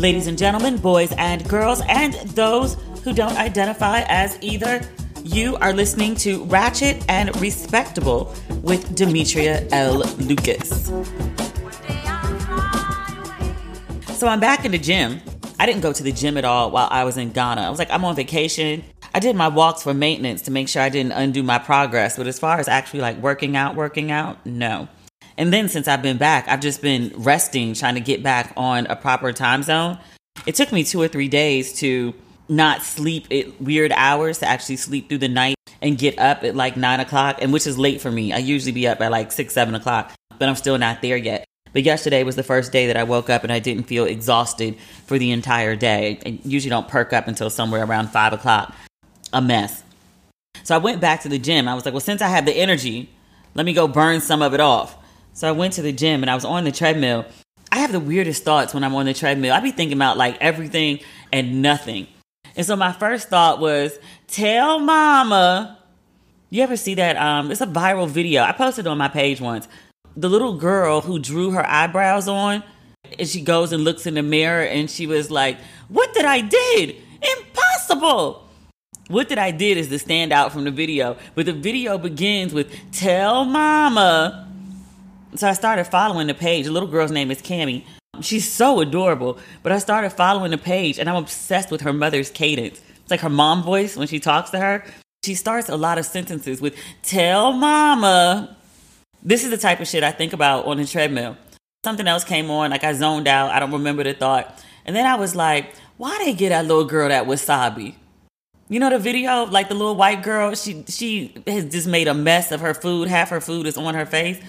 Ladies and gentlemen, boys and girls, and those who don't identify as either, you are listening to Ratchet and Respectable with Demetria L. Lucas. So I'm back in the gym. I didn't go to the gym at all while I was in Ghana. I was like, I'm on vacation. I did my walks for maintenance to make sure I didn't undo my progress. But as far as actually like working out, working out, no. And then since I've been back, I've just been resting, trying to get back on a proper time zone. It took me two or three days to not sleep at weird hours, to actually sleep through the night and get up at like nine o'clock, and which is late for me. I usually be up at like six, seven o'clock, but I'm still not there yet. But yesterday was the first day that I woke up and I didn't feel exhausted for the entire day. I usually don't perk up until somewhere around five o'clock. A mess. So I went back to the gym. I was like, well, since I have the energy, let me go burn some of it off. So I went to the gym and I was on the treadmill. I have the weirdest thoughts when I'm on the treadmill. I be thinking about like everything and nothing. And so my first thought was, tell mama. You ever see that? Um, it's a viral video. I posted on my page once. The little girl who drew her eyebrows on, and she goes and looks in the mirror and she was like, What did I did? Impossible. What did I did is the standout from the video. But the video begins with tell mama so I started following the page. The little girl's name is Cami. She's so adorable. But I started following the page and I'm obsessed with her mother's cadence. It's like her mom voice when she talks to her. She starts a lot of sentences with tell mama. This is the type of shit I think about on the treadmill. Something else came on, like I zoned out. I don't remember the thought. And then I was like, why they get that little girl that wasabi? You know the video, like the little white girl, she she has just made a mess of her food. Half her food is on her face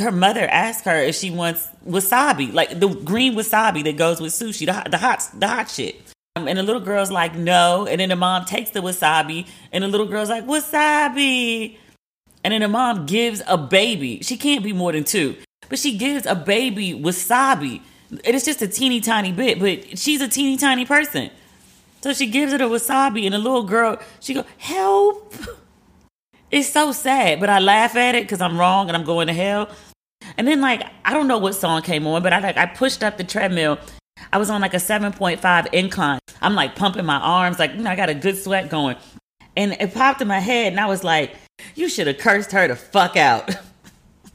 her mother asked her if she wants wasabi, like the green wasabi that goes with sushi, the, the hot, the hot shit. Um, and the little girl's like, no. And then the mom takes the wasabi, and the little girl's like, wasabi. And then the mom gives a baby. She can't be more than two, but she gives a baby wasabi. It is just a teeny tiny bit, but she's a teeny tiny person. So she gives it a wasabi, and the little girl, she go, help. It's so sad, but I laugh at it because I'm wrong and I'm going to hell. And then like I don't know what song came on, but I like I pushed up the treadmill. I was on like a 7.5 incline. I'm like pumping my arms, like you know, I got a good sweat going. And it popped in my head, and I was like, you should have cursed her to fuck out.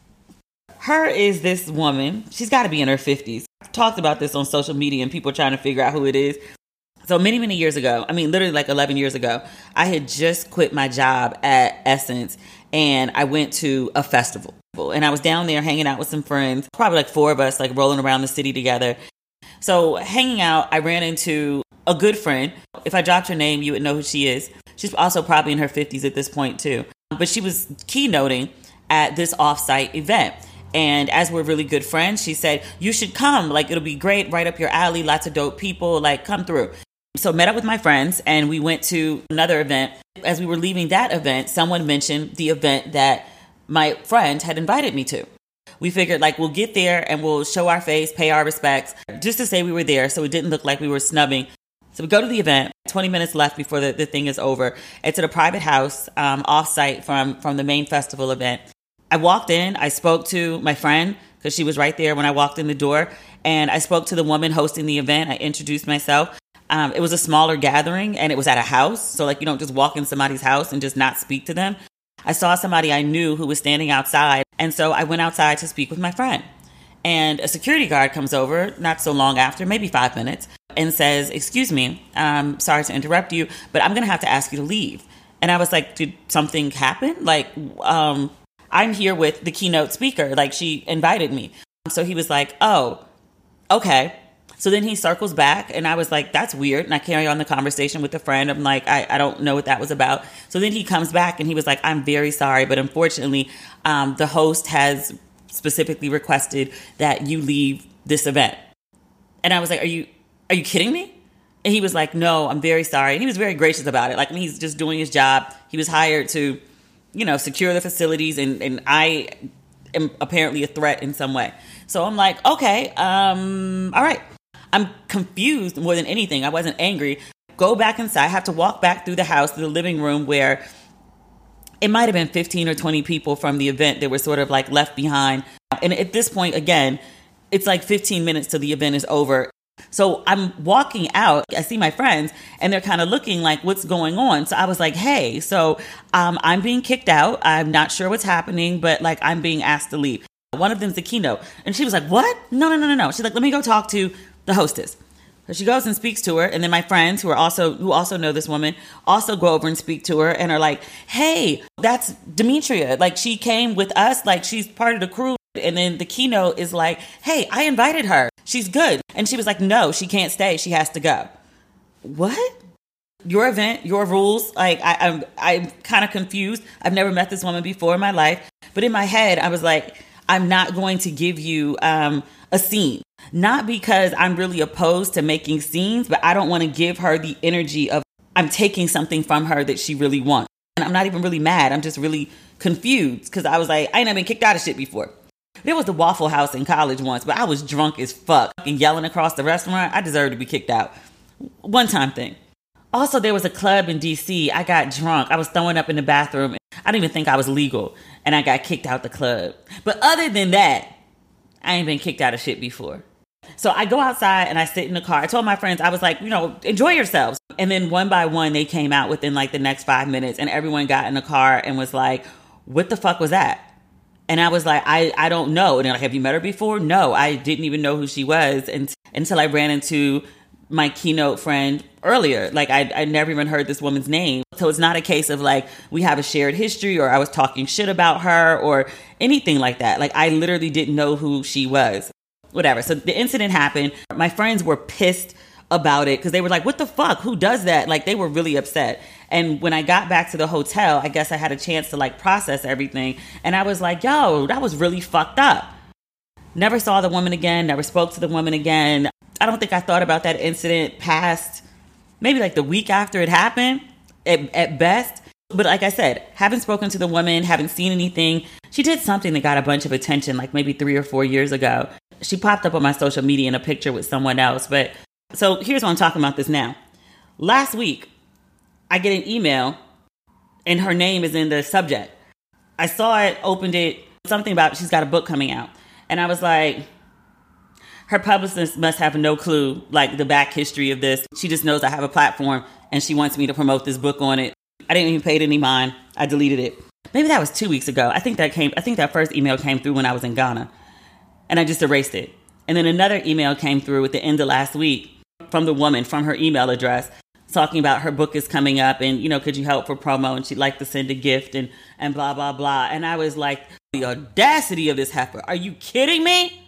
her is this woman. She's got to be in her 50s. I've talked about this on social media, and people trying to figure out who it is. So many, many years ago, I mean, literally like 11 years ago, I had just quit my job at Essence and I went to a festival. And I was down there hanging out with some friends, probably like four of us, like rolling around the city together. So, hanging out, I ran into a good friend. If I dropped her name, you would know who she is. She's also probably in her 50s at this point, too. But she was keynoting at this offsite event. And as we're really good friends, she said, You should come. Like, it'll be great, right up your alley, lots of dope people. Like, come through. So met up with my friends and we went to another event. As we were leaving that event, someone mentioned the event that my friend had invited me to. We figured like we'll get there and we'll show our face, pay our respects, just to say we were there so it didn't look like we were snubbing. So we go to the event, 20 minutes left before the, the thing is over. It's at a private house um, off site from, from the main festival event. I walked in, I spoke to my friend because she was right there when I walked in the door. And I spoke to the woman hosting the event. I introduced myself. Um, it was a smaller gathering and it was at a house. So, like, you don't just walk in somebody's house and just not speak to them. I saw somebody I knew who was standing outside. And so I went outside to speak with my friend. And a security guard comes over not so long after, maybe five minutes, and says, Excuse me, um, sorry to interrupt you, but I'm going to have to ask you to leave. And I was like, Did something happen? Like, um, I'm here with the keynote speaker. Like, she invited me. So he was like, Oh, okay. So then he circles back, and I was like, that's weird. And I carry on the conversation with a friend. I'm like, I, I don't know what that was about. So then he comes back and he was like, I'm very sorry, but unfortunately, um, the host has specifically requested that you leave this event. And I was like, Are you are you kidding me? And he was like, No, I'm very sorry. And he was very gracious about it. Like he's just doing his job. He was hired to, you know, secure the facilities and, and I am apparently a threat in some way. So I'm like, okay, um, all right. I'm confused more than anything. I wasn't angry. Go back inside. I have to walk back through the house to the living room where it might have been 15 or 20 people from the event that were sort of like left behind. And at this point, again, it's like 15 minutes till the event is over. So I'm walking out. I see my friends and they're kind of looking like, what's going on? So I was like, hey, so um, I'm being kicked out. I'm not sure what's happening, but like I'm being asked to leave. One of them's the keynote. And she was like, what? No, no, no, no, no. She's like, let me go talk to the hostess. So she goes and speaks to her, and then my friends who are also who also know this woman also go over and speak to her and are like, "Hey, that's Demetria. Like she came with us. Like she's part of the crew." And then the keynote is like, "Hey, I invited her. She's good." And she was like, "No, she can't stay. She has to go." What? Your event, your rules. Like I, I'm, I'm kind of confused. I've never met this woman before in my life, but in my head, I was like, "I'm not going to give you um, a scene." Not because I'm really opposed to making scenes, but I don't want to give her the energy of I'm taking something from her that she really wants. And I'm not even really mad. I'm just really confused because I was like, I ain't never been kicked out of shit before. There was the Waffle House in college once, but I was drunk as fuck and yelling across the restaurant. I deserved to be kicked out. One time thing. Also, there was a club in DC. I got drunk. I was throwing up in the bathroom. I didn't even think I was legal, and I got kicked out the club. But other than that, I ain't been kicked out of shit before. So I go outside and I sit in the car. I told my friends, I was like, you know, enjoy yourselves. And then one by one, they came out within like the next five minutes and everyone got in the car and was like, what the fuck was that? And I was like, I, I don't know. And they're like, have you met her before? No, I didn't even know who she was and, until I ran into my keynote friend earlier. Like I, I never even heard this woman's name. So it's not a case of like we have a shared history or I was talking shit about her or anything like that. Like I literally didn't know who she was whatever. So the incident happened. My friends were pissed about it because they were like, what the fuck? Who does that? Like, they were really upset. And when I got back to the hotel, I guess I had a chance to like process everything. And I was like, yo, that was really fucked up. Never saw the woman again, never spoke to the woman again. I don't think I thought about that incident past maybe like the week after it happened at, at best. But like I said, haven't spoken to the woman, haven't seen anything. She did something that got a bunch of attention like maybe three or four years ago she popped up on my social media in a picture with someone else. But so here's why I'm talking about this now. Last week, I get an email and her name is in the subject. I saw it, opened it, something about she's got a book coming out. And I was like, her publicist must have no clue, like the back history of this. She just knows I have a platform and she wants me to promote this book on it. I didn't even pay it any mind. I deleted it. Maybe that was two weeks ago. I think that came, I think that first email came through when I was in Ghana and I just erased it. And then another email came through at the end of last week from the woman from her email address talking about her book is coming up and you know could you help for promo? And she'd like to send a gift and and blah blah blah. And i was like the audacity of this heifer. Are you kidding me?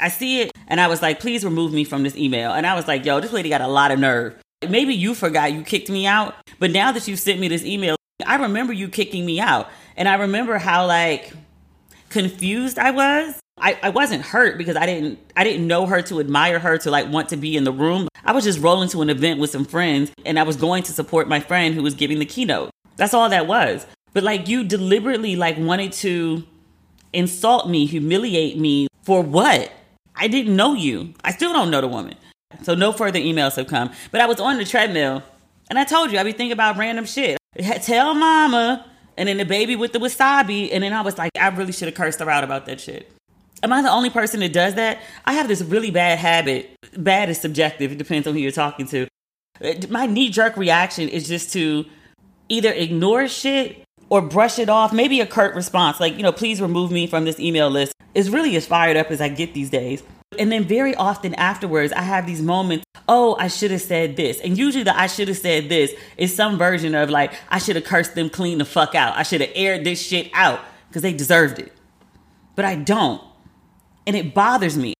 I see it. And i was like please remove me from this email. And i was like yo this lady got a lot of nerve. Maybe you forgot you kicked me out but now that you sent me this email i remember you kicking me out. And i remember how like confused i was I, I wasn't hurt because I didn't I didn't know her to admire her to like want to be in the room. I was just rolling to an event with some friends and I was going to support my friend who was giving the keynote. That's all that was. But like you deliberately like wanted to insult me, humiliate me for what? I didn't know you. I still don't know the woman. So no further emails have come. But I was on the treadmill and I told you I be thinking about random shit. Tell mama and then the baby with the wasabi and then I was like I really should have cursed her out about that shit. Am I the only person that does that? I have this really bad habit. Bad is subjective. It depends on who you're talking to. My knee jerk reaction is just to either ignore shit or brush it off. Maybe a curt response, like, you know, please remove me from this email list, is really as fired up as I get these days. And then very often afterwards, I have these moments, oh, I should have said this. And usually the I should have said this is some version of like, I should have cursed them clean the fuck out. I should have aired this shit out because they deserved it. But I don't. And it bothers me.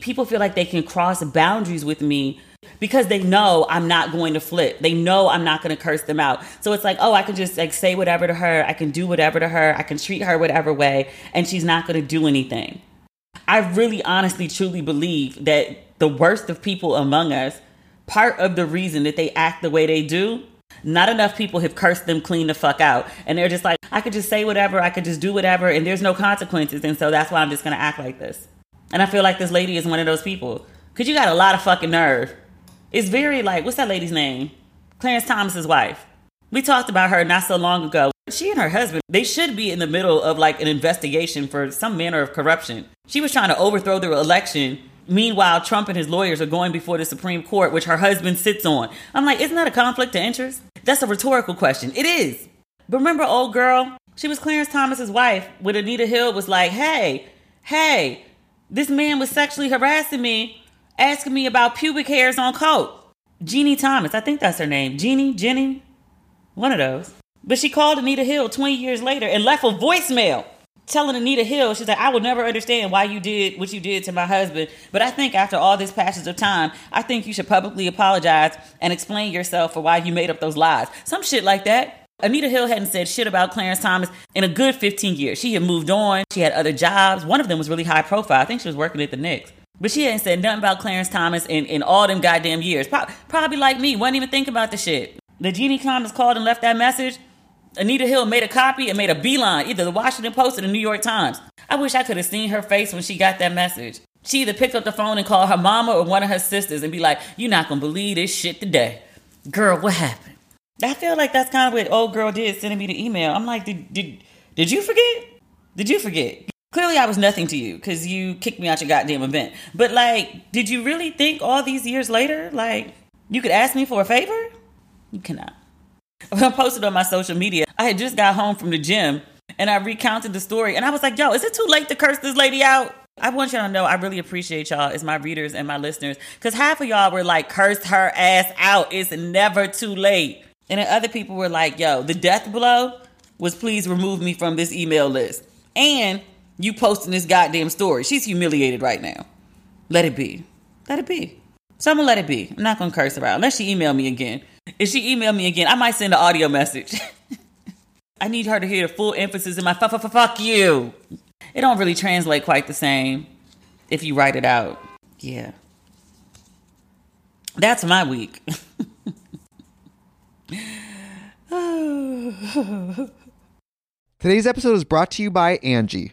People feel like they can cross boundaries with me because they know I'm not going to flip. They know I'm not going to curse them out. So it's like, oh, I can just like say whatever to her. I can do whatever to her. I can treat her whatever way and she's not going to do anything. I really honestly truly believe that the worst of people among us, part of the reason that they act the way they do, not enough people have cursed them clean the fuck out. And they're just like, I could just say whatever, I could just do whatever, and there's no consequences. And so that's why I'm just to act like this. And I feel like this lady is one of those people. Cause you got a lot of fucking nerve. It's very like, what's that lady's name? Clarence Thomas's wife. We talked about her not so long ago. She and her husband, they should be in the middle of like an investigation for some manner of corruption. She was trying to overthrow the election. Meanwhile, Trump and his lawyers are going before the Supreme Court, which her husband sits on. I'm like, isn't that a conflict of interest? That's a rhetorical question. It is. But remember, old girl, she was Clarence Thomas's wife when Anita Hill was like, hey, hey, this man was sexually harassing me, asking me about pubic hairs on Coke. Jeannie Thomas, I think that's her name. Jeannie, Jenny, one of those. But she called Anita Hill 20 years later and left a voicemail telling Anita Hill, she's like, I will never understand why you did what you did to my husband. But I think after all this passage of time, I think you should publicly apologize and explain yourself for why you made up those lies. Some shit like that. Anita Hill hadn't said shit about Clarence Thomas in a good 15 years. She had moved on. She had other jobs. One of them was really high profile. I think she was working at the Knicks. But she hadn't said nothing about Clarence Thomas in, in all them goddamn years. Pro- probably like me, wasn't even thinking about the shit. The Jeannie Thomas called and left that message. Anita Hill made a copy and made a beeline, either the Washington Post or the New York Times. I wish I could have seen her face when she got that message. She either picked up the phone and called her mama or one of her sisters and be like, You're not gonna believe this shit today. Girl, what happened? I feel like that's kind of what old girl did sending me the email. I'm like, did did did you forget? Did you forget? Clearly, I was nothing to you because you kicked me out your goddamn event. But like, did you really think all these years later, like, you could ask me for a favor? You cannot. I posted on my social media. I had just got home from the gym and I recounted the story and I was like, yo, is it too late to curse this lady out? I want y'all to know I really appreciate y'all as my readers and my listeners because half of y'all were like, curse her ass out. It's never too late. And then other people were like, yo, the death blow was please remove me from this email list. And you posting this goddamn story. She's humiliated right now. Let it be. Let it be. So I'm gonna let it be. I'm not gonna curse her out unless she email me again. If she email me again, I might send an audio message. I need her to hear the full emphasis in my fuck, fuck, fuck you. It don't really translate quite the same if you write it out. Yeah. That's my week. Today's episode is brought to you by Angi.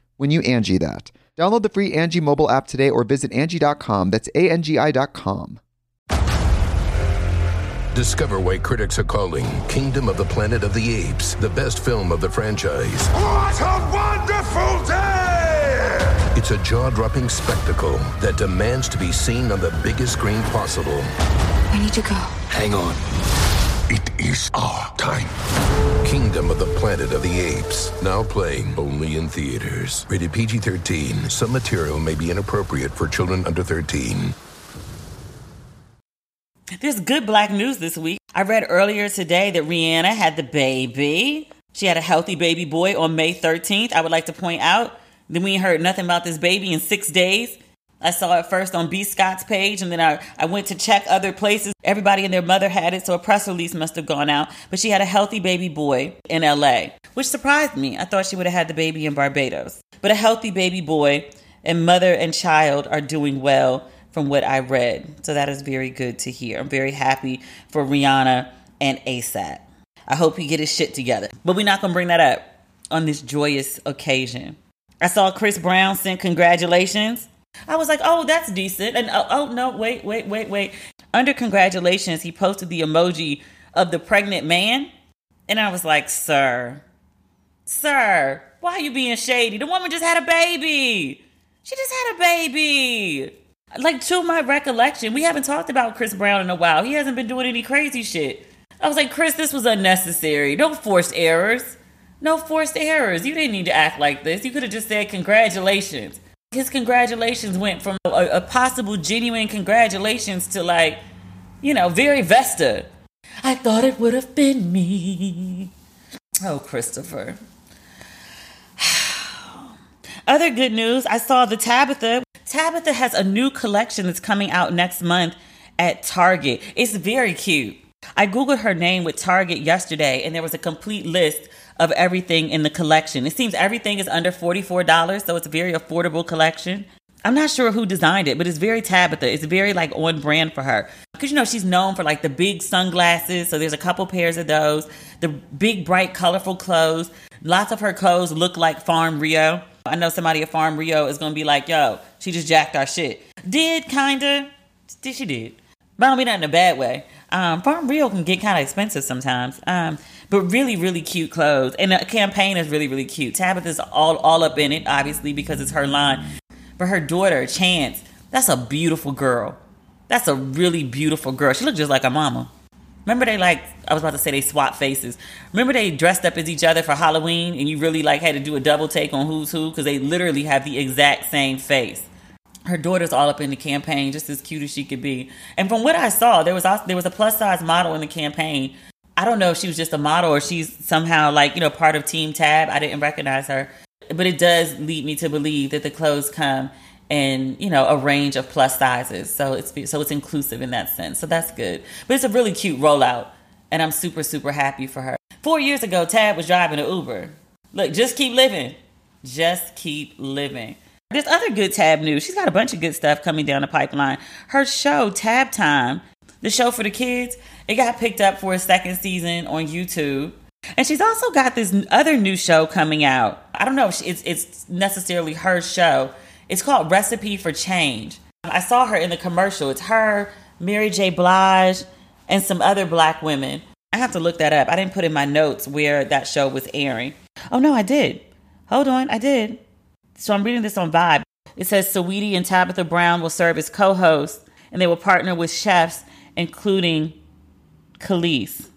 when you Angi that. Download the free Angi mobile app today or visit Angi.com. That's A N G I.com. Discover why critics are calling Kingdom of the Planet of the Apes the best film of the franchise. What a wonderful day! It's a jaw dropping spectacle that demands to be seen on the biggest screen possible. I need to go. Hang on. It is our time. Kingdom of the Planet of the Apes. Now playing only in theaters. Rated PG 13. Some material may be inappropriate for children under 13. There's good black news this week. I read earlier today that Rihanna had the baby. She had a healthy baby boy on May 13th. I would like to point out that we heard nothing about this baby in six days. I saw it first on B. Scott's page, and then I, I went to check other places. Everybody and their mother had it, so a press release must have gone out. But she had a healthy baby boy in LA, which surprised me. I thought she would have had the baby in Barbados. But a healthy baby boy and mother and child are doing well from what I read. So that is very good to hear. I'm very happy for Rihanna and ASAP. I hope he get his shit together. But we're not going to bring that up on this joyous occasion. I saw Chris Brown send congratulations I was like, oh, that's decent. And oh, oh, no, wait, wait, wait, wait. Under congratulations, he posted the emoji of the pregnant man. And I was like, sir, sir, why are you being shady? The woman just had a baby. She just had a baby. Like, to my recollection, we haven't talked about Chris Brown in a while. He hasn't been doing any crazy shit. I was like, Chris, this was unnecessary. No forced errors. No forced errors. You didn't need to act like this. You could have just said congratulations his congratulations went from a, a, possible genuine congratulations to like, you know, very Vesta. I thought it would have been me. Oh, Christopher. Other good news I saw the Tabitha. Tabitha has a new collection that's coming out next month at Target. It's very cute. I Googled her name with Target yesterday, and there was a complete list of everything in the collection. It seems everything is under $44, so it's a very affordable collection. I'm not sure who designed it, but it's very Tabitha. It's very like on brand for her. Because you know, she's known for like the big sunglasses. So there's a couple pairs of those. The big, bright, colorful clothes. Lots of her clothes look like Farm Rio. I know somebody at Farm Rio is going to be like, yo, she just jacked our shit. Did kinda. Did she did. But I don't mean that in a bad way. Um, Farm Rio can get kind of expensive sometimes. Um, but really, really cute clothes. And the campaign is really, really cute. Tabitha's all, all up in it, obviously, because it's her line. But her daughter, Choyce, that's a beautiful girl. That's a really beautiful girl. She looks just like her mama. Remember they like I was about to say they swap faces. Remember they dressed up as each other for Halloween and you really like had to do a double take on who's who because they literally have the exact same face. Her daughter's all up in the campaign, just as cute as she could be. And from what I saw, there was also, there was a plus size model in the campaign I don't know if she was just a model or she's somehow like, you know, part of Team Tab. I didn't recognize her. But it does lead me to believe that the clothes come in, you know, a range of plus sizes. So it's so it's inclusive in that sense. So that's good. But it's a really cute rollout. And I'm super, super happy for her. Four years ago, Tab was driving an Uber. Look, just keep living. Just keep living. There's other good Tab news. She's got a bunch of good stuff coming down the pipeline. Her show, Tab Time, the show for the kids, it got picked up for a second season on YouTube. And she's also got this other new show coming out. I don't know if it's, it's necessarily her show. It's called Recipe for Change. I saw her in the commercial. It's her, Mary J. Blige, and some other black women. I have to look that up. I didn't put in my notes where that show was airing. Oh no, I did. Hold on, I did. So I'm reading this on Vibe. It says Saweetie and Tabitha Brown will serve as co-hosts, and they will partner with chefs, including Kelis.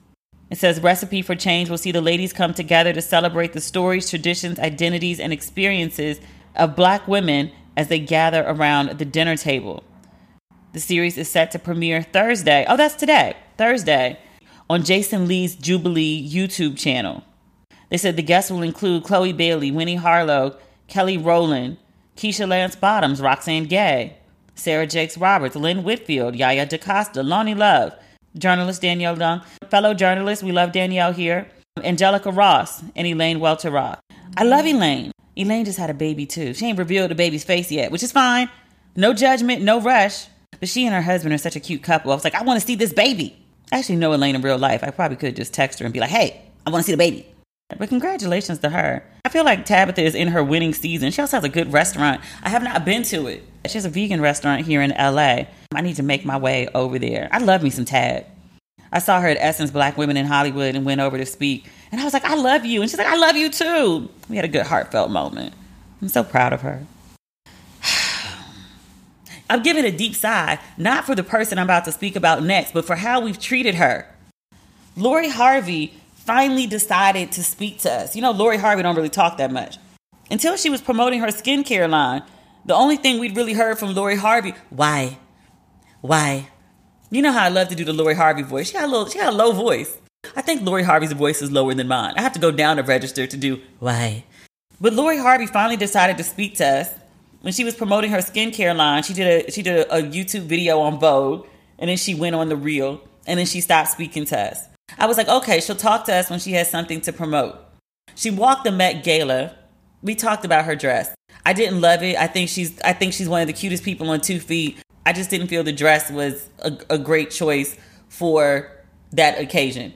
It says Recipe for Change will see the ladies come together to celebrate the stories, traditions, identities, and experiences of black women as they gather around the dinner table. The series is set to premiere Thursday. Oh, that's today, Thursday, on Jason Lee's Jubilee YouTube channel. They said the guests will include Chloe Bailey, Winnie Harlow, Kelly Rowland, Keisha Lance Bottoms, Roxane Gay, Sarah Jakes Roberts, Lynn Whitfield, Yaya DaCosta, Loni Love, journalist Danielle Young, fellow journalist, we love Danielle here, Angelica Ross, and Elaine Welteroth. I love Elaine. Elaine just had a baby too. She ain't revealed the baby's face yet, which is fine. No judgment, no rush. But she and her husband are such a cute couple. I was like, I want to see this baby. I actually know Elaine in real life. I probably could just text her and be like, hey, I want to see the baby. But congratulations to her. I feel like Tabitha is in her winning season. She also has a good restaurant. I have not been to it. She has a vegan restaurant here in LA. I need to make my way over there. I love me some Tab. I saw her at Essence Black Women in Hollywood and went over to speak. And I was like, I love you. And she's like, I love you too. We had a good heartfelt moment. I'm so proud of her. I'm giving a deep sigh, not for the person I'm about to speak about next, but for how we've treated her. Lori Harvey finally decided to speak to us. You know, Lori Harvey don't really talk that much. Until she was promoting her skincare line, the only thing we'd really heard from Lori Harvey, why? Why? You know how I love to do the Lori Harvey voice. She had a little, she had a low voice. I think Lori Harvey's voice is lower than mine. I have to go down to register to do why. But Lori Harvey finally decided to speak to us when she was promoting her skincare line. She did a she did a, a YouTube video on Vogue, and then she went on the reel, and then she stopped speaking to us. I was like, okay, she'll talk to us when she has something to promote. She walked the Met Gala. We talked about her dress. I didn't love it. I think she's I think she's one of the cutest people on two feet. I just didn't feel the dress was a, a great choice for that occasion.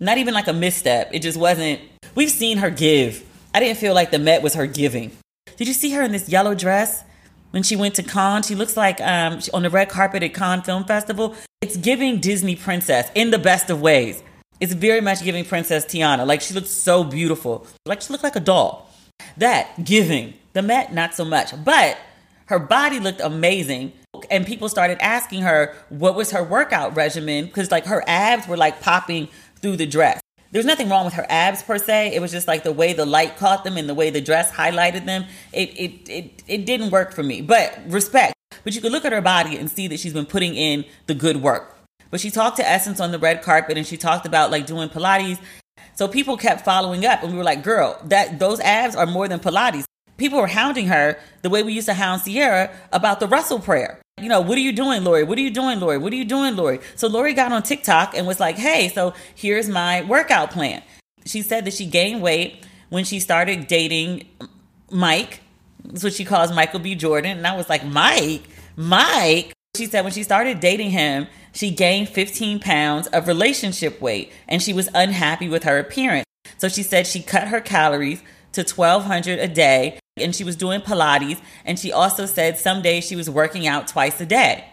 Not even like a misstep. It just wasn't. We've seen her give. I didn't feel like the Met was her giving. Did you see her in this yellow dress when she went to Cannes? She looks like um, on the red carpet at Cannes Film Festival. It's giving Disney princess in the best of ways. It's very much giving Princess Tiana. Like she looks so beautiful. Like she looked like a doll. That giving. The Met, not so much. But her body looked amazing. And people started asking her what was her workout regimen because like her abs were like popping through the dress. There's nothing wrong with her abs per se. It was just like the way the light caught them and the way the dress highlighted them. It it it, it didn't work for me. But respect but you could look at her body and see that she's been putting in the good work. But she talked to Essence on the red carpet and she talked about like doing Pilates. So people kept following up and we were like, girl, that those abs are more than Pilates. People were hounding her the way we used to hound Ciara about the Russell prayer. You know, what are you doing, Lori? What are you doing, Lori? What are you doing, Lori? So Lori got on TikTok and was like, hey, so here's my workout plan. She said that she gained weight when she started dating Mike, that's what she calls Michael B. Jordan. And I was like, Mike, Mike. She said when she started dating him, she gained 15 pounds of relationship weight and she was unhappy with her appearance. So she said she cut her calories to 1200 a day and she was doing Pilates. And she also said some days she was working out twice a day.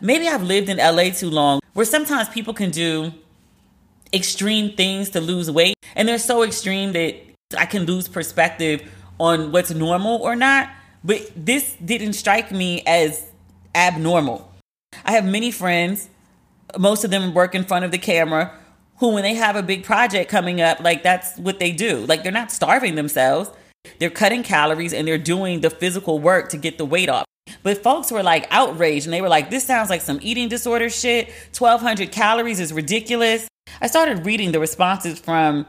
Maybe I've lived in LA too long where sometimes people can do extreme things to lose weight and they're so extreme that I can lose perspective on what's normal or not, but this didn't strike me as abnormal. I have many friends, most of them work in front of the camera, who, when they have a big project coming up, like that's what they do. Like they're not starving themselves, they're cutting calories and they're doing the physical work to get the weight off. But folks were like outraged and they were like, this sounds like some eating disorder shit. 1200 calories is ridiculous. I started reading the responses from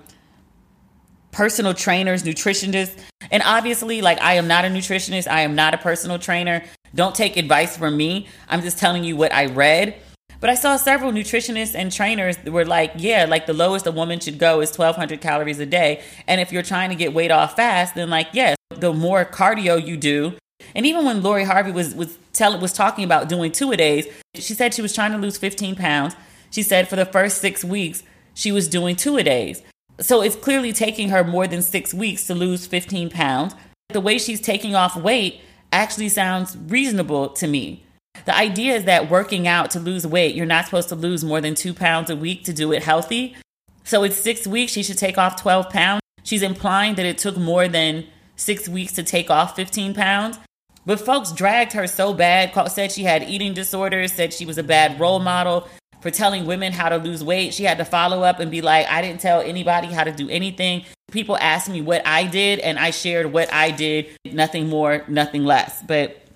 personal trainers, nutritionists. And obviously, like, I am not a nutritionist, I am not a personal trainer. Don't take advice from me. I'm just telling you what I read. But I saw several nutritionists and trainers were like, yeah, like the lowest a woman should go is 1200 calories a day. And if you're trying to get weight off fast, then like, yes, the more cardio you do. And even when Lori Harvey was was tell was talking about doing two a days, she said she was trying to lose 15 pounds. She said for the first six weeks she was doing two a days. So it's clearly taking her more than six weeks to lose 15 pounds. The way she's taking off weight actually sounds reasonable to me. The idea is that working out to lose weight, you're not supposed to lose more than two pounds a week to do it healthy. So it's six weeks, she should take off 12 pounds. She's implying that it took more than six weeks to take off 15 pounds. But folks dragged her so bad, said she had eating disorders, said she was a bad role model for telling women how to lose weight. She had to follow up and be like, I didn't tell anybody how to do anything. People asked me what I did, and I shared what I did, nothing more, nothing less. But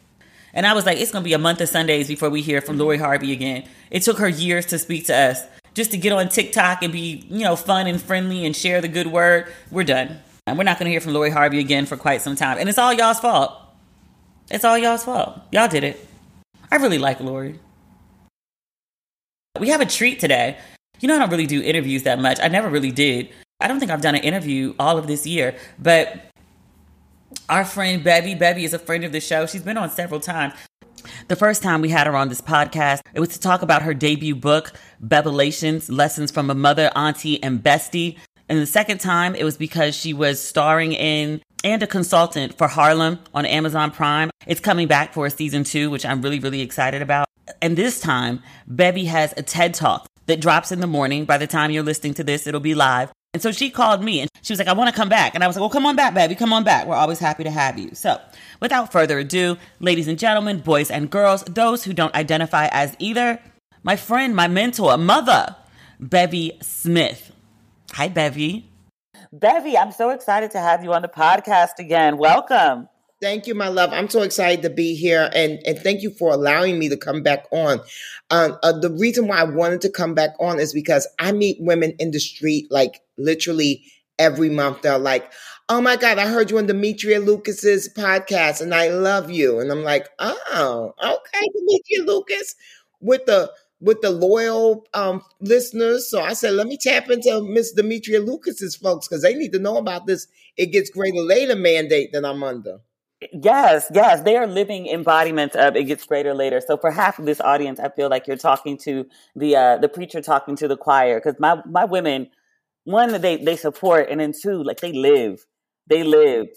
and I was like, it's gonna be a month of Sundays before we hear from Lori mm-hmm. Harvey again. It took her years to speak to us just to get on TikTok and be, you know, fun and friendly and share the good word. We're done. And we're not gonna hear from Lori Harvey again for quite some time. And it's all y'all's fault. It's all y'all's fault. Y'all did it. I really like Lori. We have a treat today. You know, I don't really do interviews that much. I never really did. I don't think I've done an interview all of this year, but our friend Bevy, Bevy is a friend of the show. She's been on several times. The first time we had her on this podcast, it was to talk about her debut book, Bevelations Lessons from a Mother, Auntie, and Bestie. And the second time, it was because she was starring in and a consultant for Harlem on Amazon Prime. It's coming back for a season two, which I'm really, really excited about. And this time, Bevy has a TED Talk that drops in the morning. By the time you're listening to this, it'll be live. And so she called me and she was like, I want to come back. And I was like, well, come on back, baby. Come on back. We're always happy to have you. So without further ado, ladies and gentlemen, boys and girls, those who don't identify as either, my friend, my mentor, mother, Bevy Smith. Hi, Bevy. Bevy, I'm so excited to have you on the podcast again. Welcome. Thank you, my love. I'm so excited to be here, and and thank you for allowing me to come back on. Um, uh, the reason why I wanted to come back on is because I meet women in the street like literally every month. They're like, "Oh my God, I heard you on Demetria Lucas's podcast, and I love you." And I'm like, "Oh, okay, Demetria Lucas with the with the loyal um, listeners." So I said, "Let me tap into Miss Demetria Lucas's folks because they need to know about this. It gets greater later mandate that I'm under." Yes, yes, they are living embodiments of it gets greater later. So for half of this audience, I feel like you're talking to the uh, the preacher talking to the choir because my my women, one they they support, and then two like they live, they live.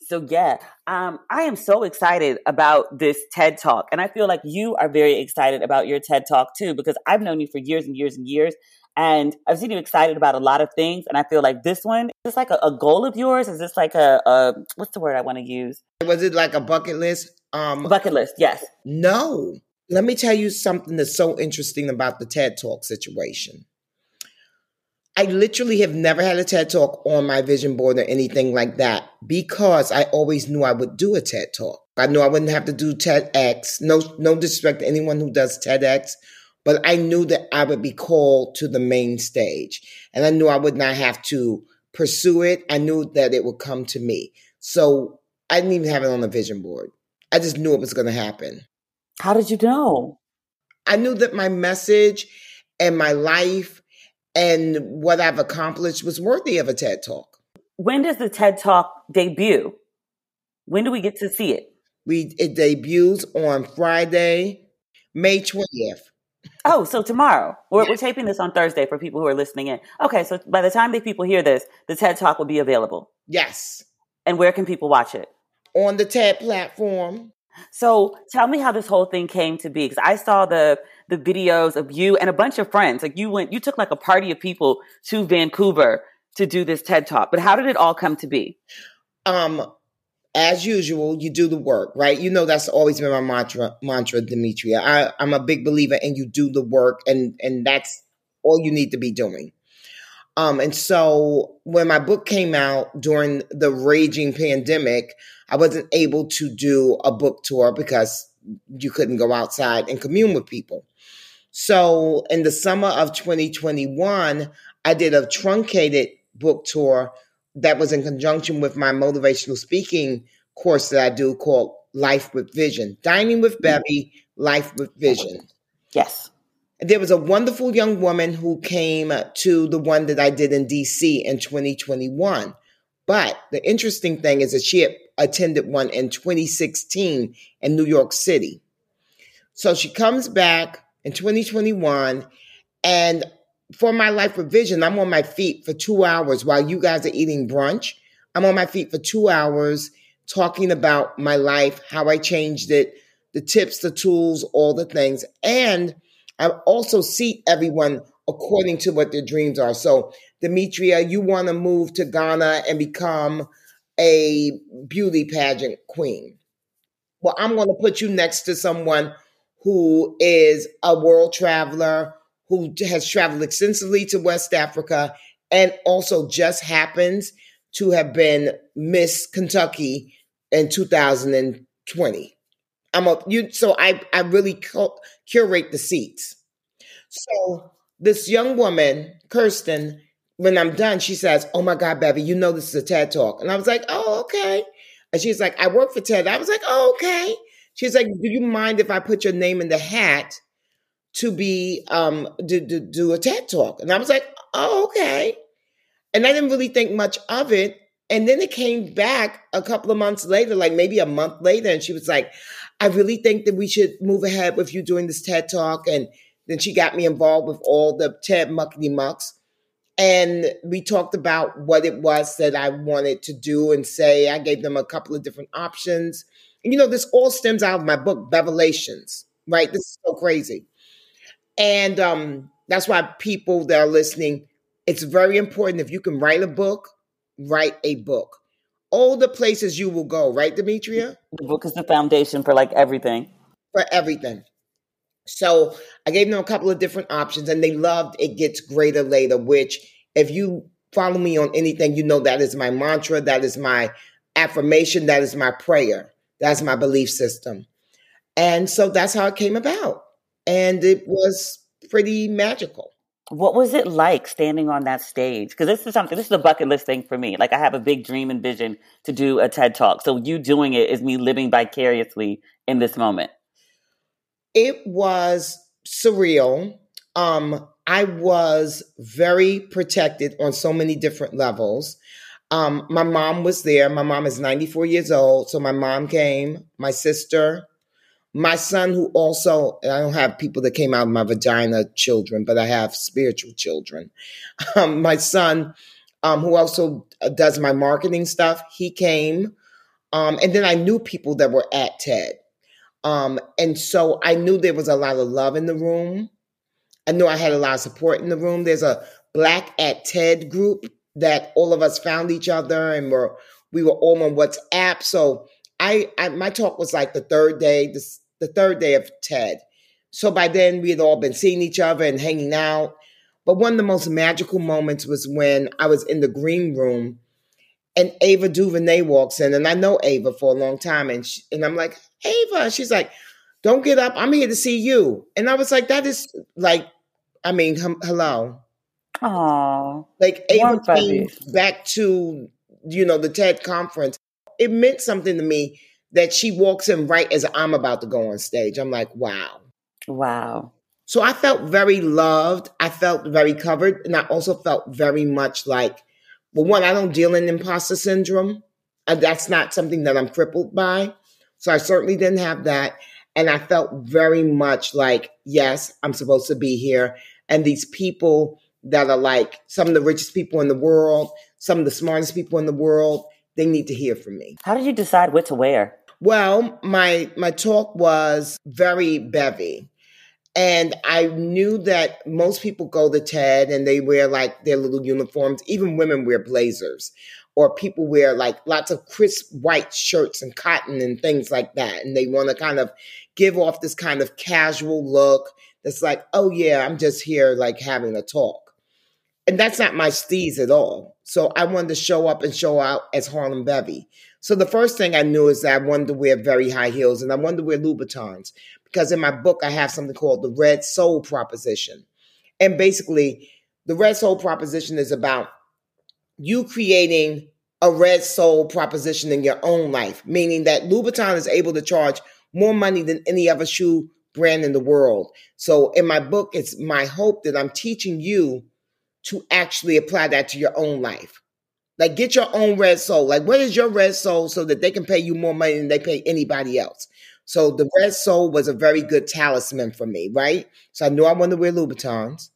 So yeah, um, I am so excited about this TED Talk, and I feel like you are very excited about your TED Talk too because I've known you for years and years and years, and I've seen you excited about a lot of things. And I feel like this one is this like a, a goal of yours? Is this like a, a what's the word I want to use? Was it like a bucket list? Um, bucket list, yes. No. Let me tell you something that's so interesting about the TED Talk situation. I literally have never had a TED Talk on my vision board or anything like that because I always knew I would do a TED Talk. I knew I wouldn't have to do TEDx. No, no disrespect to anyone who does TEDx but I knew that I would be called to the main stage and I knew I would not have to pursue it. I knew that it would come to me. So I didn't even have it on the vision board. I just knew it was going to happen. How did you know? I knew that my message and my life and what I've accomplished was worthy of a TED Talk. When does the TED Talk debut? When do we get to see it? We it debuts on Friday, May 20th. Oh, so tomorrow. We're, yes. we're taping this on Thursday for people who are listening in. Okay, so by the time the people hear this, the TED Talk will be available. Yes. And where can people watch it? On the TED platform. So tell me how this whole thing came to be because I saw the the videos of you and a bunch of friends. Like you went, you took like a party of people to Vancouver to do this TED Talk. But how did it all come to be? Um, as usual, you do the work, right? You know that's always been my mantra, mantra, Demetria. I, I'm a big believer in you do the work, and and that's all you need to be doing. Um, and so when my book came out during the raging pandemic, I wasn't able to do a book tour because you couldn't go outside and commune with people. So in the summer of 2021, I did a truncated book tour that was in conjunction with my motivational speaking course that I do called Life with Vision. Dining with Bevy, Life with Vision. Yes. There was a wonderful young woman who came to the one that I did in DC in 2021. But the interesting thing is that she had attended one in 2016 in New York City. So she comes back in 2021 and for my life revision, I'm on my feet for two hours while you guys are eating brunch. I'm on my feet for two hours talking about my life, how I changed it, the tips, the tools, all the things. And I also seat everyone according to what their dreams are. So, Demetria, you want to move to Ghana and become a beauty pageant queen. Well, I'm going to put you next to someone who is a world traveler, who has traveled extensively to West Africa, and also just happens to have been Miss Kentucky in 2020. I'm a you so I I really curate the seats. So this young woman, Kirsten, when I'm done, she says, "Oh my God, Bevy, you know this is a TED talk," and I was like, "Oh, okay." And she's like, "I work for TED." I was like, "Oh, okay." She's like, "Do you mind if I put your name in the hat to be um to, to do a TED talk?" And I was like, "Oh, okay." And I didn't really think much of it. And then it came back a couple of months later, like maybe a month later, and she was like, I really think that we should move ahead with you doing this TED talk. And then she got me involved with all the TED muckety mucks. And we talked about what it was that I wanted to do and say. I gave them a couple of different options. And you know, this all stems out of my book, Bevelations, right? This is so crazy. And um, that's why people that are listening, it's very important if you can write a book, write a book. All the places you will go, right, Demetria? The book is the foundation for like everything. For everything. So I gave them a couple of different options and they loved It Gets Greater Later, which if you follow me on anything, you know that is my mantra, that is my affirmation, that is my prayer, that's my belief system. And so that's how it came about. And it was pretty magical. What was it like standing on that stage? Because this is something, this is a bucket list thing for me. Like, I have a big dream and vision to do a TED Talk. So, you doing it is me living vicariously in this moment. It was surreal. Um, I was very protected on so many different levels. Um, my mom was there. My mom is 94 years old. So, my mom came, my sister, my son who also i don't have people that came out of my vagina children but i have spiritual children. Um, my son um, who also uh, does my marketing stuff he came um, and then i knew people that were at ted. Um, and so i knew there was a lot of love in the room. I knew i had a lot of support in the room. There's a black at ted group that all of us found each other and were we were all on whatsapp. So I, I my talk was like the third day. This the third day of TED. So by then we had all been seeing each other and hanging out. But one of the most magical moments was when I was in the green room and Ava DuVernay walks in. And I know Ava for a long time. And, she, and I'm like, Ava, she's like, don't get up. I'm here to see you. And I was like, that is like, I mean, hum, hello. Aww. Like Ava came back to, you know, the TED conference. It meant something to me that she walks in right as I'm about to go on stage. I'm like, wow. Wow. So I felt very loved. I felt very covered. And I also felt very much like, well, one, I don't deal in imposter syndrome. And that's not something that I'm crippled by. So I certainly didn't have that. And I felt very much like, yes, I'm supposed to be here. And these people that are like some of the richest people in the world, some of the smartest people in the world, they need to hear from me. How did you decide what to wear? Well, my my talk was very bevy. And I knew that most people go to TED and they wear like their little uniforms. Even women wear blazers, or people wear like lots of crisp white shirts and cotton and things like that. And they want to kind of give off this kind of casual look that's like, oh yeah, I'm just here like having a talk. And that's not my steez at all. So I wanted to show up and show out as Harlem Bevy. So the first thing I knew is that I wanted to wear very high heels and I wanted to wear Louboutins because in my book I have something called the Red Sole Proposition. And basically, the Red Sole Proposition is about you creating a red sole proposition in your own life, meaning that Louboutin is able to charge more money than any other shoe brand in the world. So in my book, it's my hope that I'm teaching you to actually apply that to your own life. Like get your own red sole. Like what is your red sole so that they can pay you more money than they pay anybody else? So the red sole was a very good talisman for me, right? So I knew I wanted to wear Louboutins.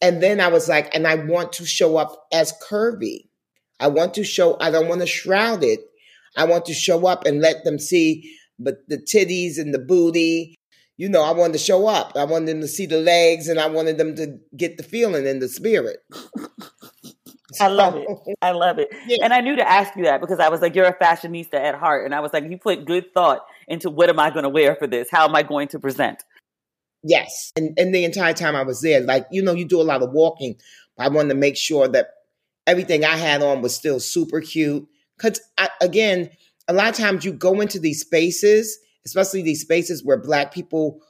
And then I was like, and I want to show up as curvy. I want to show, I don't want to shroud it. I want to show up and let them see but the titties and the booty. You know, I wanted to show up. I wanted them to see the legs, and I wanted them to get the feeling and the spirit. I love it. I love it. Yeah. And I knew to ask you that because I was like, you're a fashionista at heart. And I was like, you put good thought into what am I going to wear for this? How am I going to present? Yes. And, and the entire time I was there, like, you know, you do a lot of walking. I wanted to make sure that everything I had on was still super cute. Because, again, a lot of times you go into these spaces, especially these spaces where Black people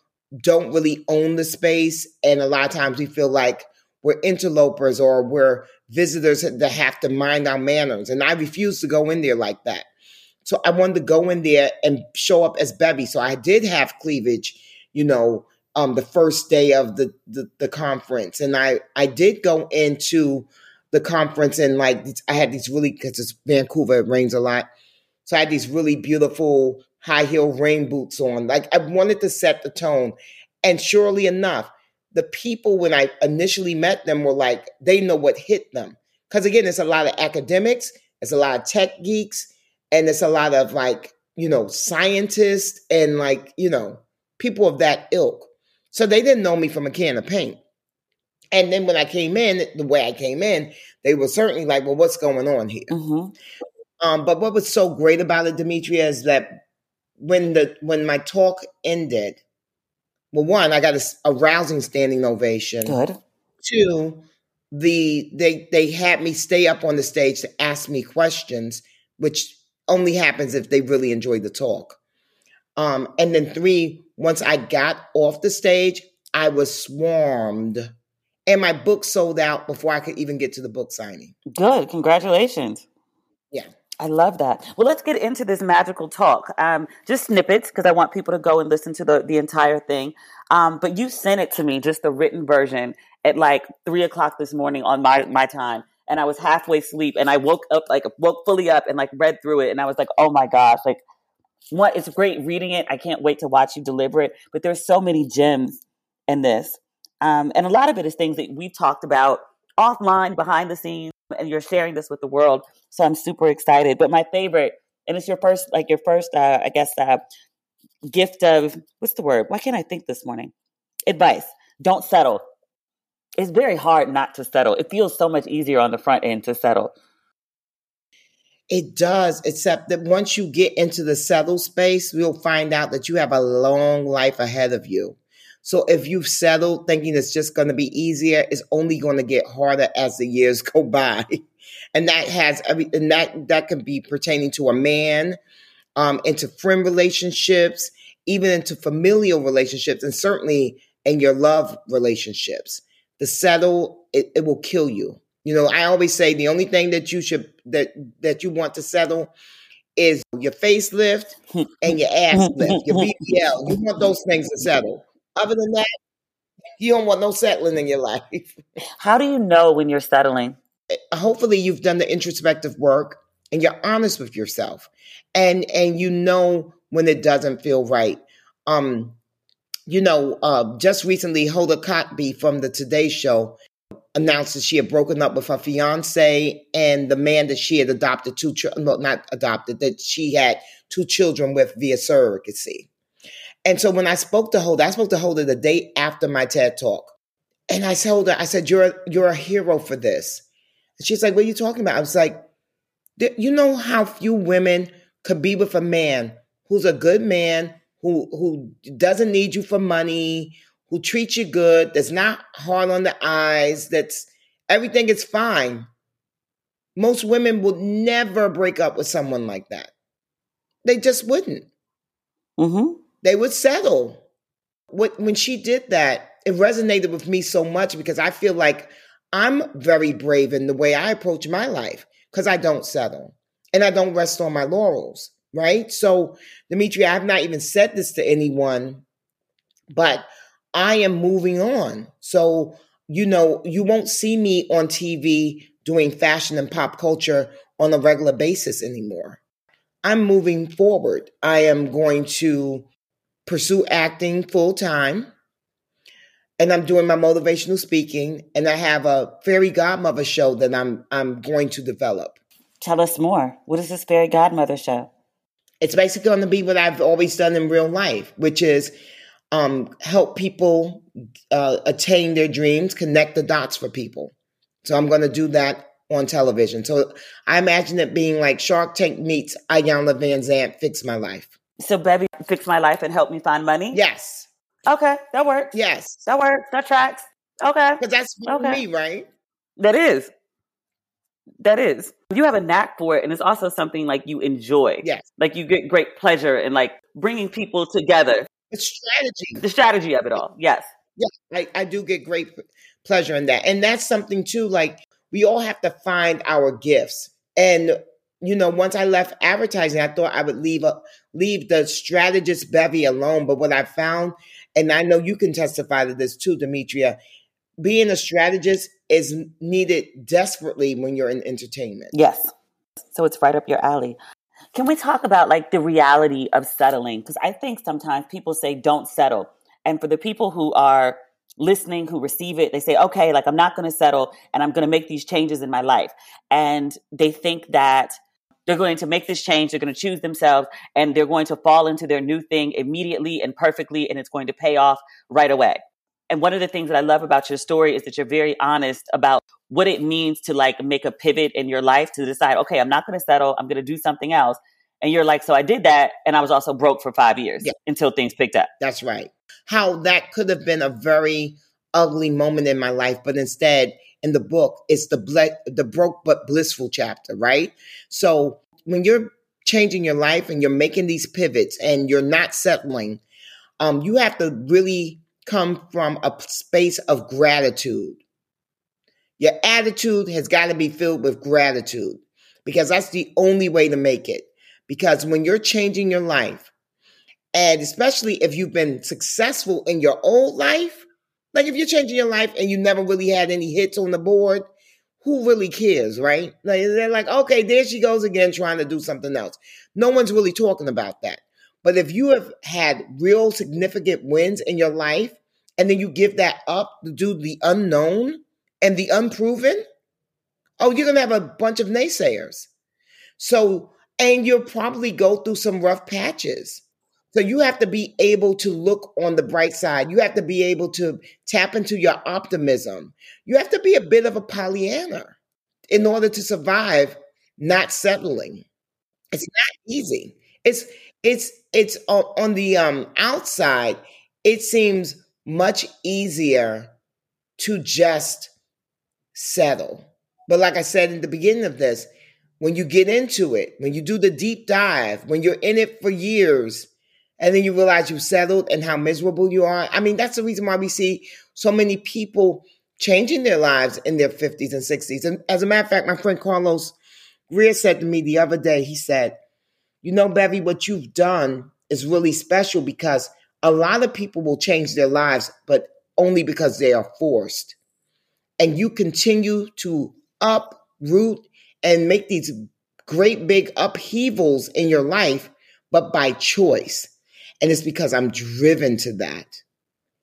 don't really own the space. And a lot of times we feel like we're interlopers or we're visitors that have to mind our manners. And I refuse to go in there like that. So I wanted to go in there and show up as Bevy. So I did have cleavage, you know, um, the first day of the, the, the conference. And I, I did go into the conference and like I had these really because it's Vancouver, it rains a lot. So I had these really beautiful high heel rain boots on. Like I wanted to set the tone. And surely enough, the people when I initially met them were like, they know what hit them. Because again, it's a lot of academics, it's a lot of tech geeks, and it's a lot of like, you know, scientists and like, you know, people of that ilk. So they didn't know me from a can of paint. And then when I came in, the way I came in, they were certainly like, well, what's going on here? Mm-hmm. Um, but what was so great about it, Demetria, is that when the when my talk ended, well, one, I got a, a rousing standing ovation. Good. Two, the they they had me stay up on the stage to ask me questions, which only happens if they really enjoyed the talk. Um, and then three, once I got off the stage, I was swarmed, and my book sold out before I could even get to the book signing. Good, congratulations. Yeah. I love that. Well, let's get into this magical talk. Um, just snippets because I want people to go and listen to the the entire thing. Um, but you sent it to me, just the written version, at like three o'clock this morning on my my time, and I was halfway asleep, and I woke up like woke fully up and like read through it, and I was like, oh my gosh, like what? It's great reading it. I can't wait to watch you deliver it. But there's so many gems in this, um, and a lot of it is things that we've talked about offline, behind the scenes and you're sharing this with the world. So I'm super excited. But my favorite, and it's your first, like your first, uh, I guess, uh, gift of what's the word? Why can't I think this morning? Advice: Don't settle. It's very hard not to settle. It feels so much easier on the front end to settle. It does, except that once you get into the settle space, you'll find out that you have a long life ahead of you. So if you've settled thinking it's just going to be easier, it's only going to get harder as the years go by. and that has every, and that, that can be pertaining to a man, um, into friend relationships, even into familial relationships, and certainly in your love relationships. The settle, it, it will kill you. You know, I always say the only thing that you should, that, that you want to settle is your facelift and your ass lift, your BBL. You want those things to settle. Other than that, you don't want no settling in your life. How do you know when you're settling? Eh, hopefully, you've done the introspective work and you're honest with yourself, and and you know when it doesn't feel right. Um, you know, uh, just recently, Hoda Kotb from the Today Show announced that she had broken up with her fiance and the man that she had adopted two children, no, not adopted, that she had two children with via surrogacy. And so when I spoke to Hoda, I spoke to Hoda the day after my TED talk. And I told her, I said, You're you're a hero for this. And she's like, What are you talking about? I was like, you know how few women could be with a man who's a good man, who who doesn't need you for money, who treats you good, that's not hard on the eyes, that's everything is fine. Most women would never break up with someone like that. They just wouldn't. Mm-hmm they would settle. When she did that, it resonated with me so much because I feel like I'm very brave in the way I approach my life because I don't settle and I don't rest on my laurels, right? So, Demetria, I have not even said this to anyone, but I am moving on. So, you know, you won't see me on TV doing fashion and pop culture on a regular basis anymore. I'm moving forward. I am going to pursue acting full time. And I'm doing my motivational speaking, and I have a fairy godmother show that I'm I'm going to develop. Tell us more. What is this fairy godmother show? It's basically going to be what I've always done in real life, which is um, help people uh, attain their dreams, connect the dots for people. So I'm going to do that on television. So I imagine it being like Shark Tank meets Iyanla Vanzant Fix My Life. So Bevy fix my life and help me find money? Yes. Okay, that works. Yes. That works. That tracks. Okay. Because that's okay. me, right? That is. That is. You have a knack for it, and it's also something like you enjoy. Yes. Like you get great pleasure in like bringing people together. The strategy. The strategy of it all. Yes. Yeah, I, I do get great pleasure in that. And that's something too, like we all have to find our gifts. And you know, once I left advertising, I thought I would leave a, leave the strategist bevy alone. But what I found, and I know you can testify to this too, Demetria, being a strategist is needed desperately when you're in entertainment. Yes. So it's right up your alley. Can we talk about like the reality of settling? Because I think sometimes people say don't settle. And for the people who are listening, who receive it, they say, okay, like I'm not going to settle and I'm going to make these changes in my life. And they think that they're going to make this change. They're going to choose themselves and they're going to fall into their new thing immediately and perfectly. And it's going to pay off right away. And one of the things that I love about your story is that you're very honest about what it means to like make a pivot in your life to decide, okay, I'm not going to settle. I'm going to do something else. And you're like, so I did that. And I was also broke for five years yeah. until things picked up. That's right. How that could have been a very ugly moment in my life, but instead, in the book, it's the ble- the broke but blissful chapter, right? So when you're changing your life and you're making these pivots and you're not settling, um, you have to really come from a space of gratitude. Your attitude has got to be filled with gratitude because that's the only way to make it. Because when you're changing your life, and especially if you've been successful in your old life, like if you're changing your life and you never really had any hits on the board, who really cares, right? Like they're like, okay, there she goes again trying to do something else. No one's really talking about that. But if you have had real significant wins in your life and then you give that up to do the unknown and the unproven, oh, you're going to have a bunch of naysayers. So, and you'll probably go through some rough patches. So you have to be able to look on the bright side. You have to be able to tap into your optimism. You have to be a bit of a Pollyanna in order to survive not settling. It's not easy. It's it's it's on the um outside it seems much easier to just settle. But like I said in the beginning of this, when you get into it, when you do the deep dive, when you're in it for years, and then you realize you've settled and how miserable you are. I mean, that's the reason why we see so many people changing their lives in their 50s and 60s. And as a matter of fact, my friend Carlos Greer said to me the other day, he said, You know, Bevy, what you've done is really special because a lot of people will change their lives, but only because they are forced. And you continue to uproot and make these great big upheavals in your life, but by choice. And it's because I'm driven to that.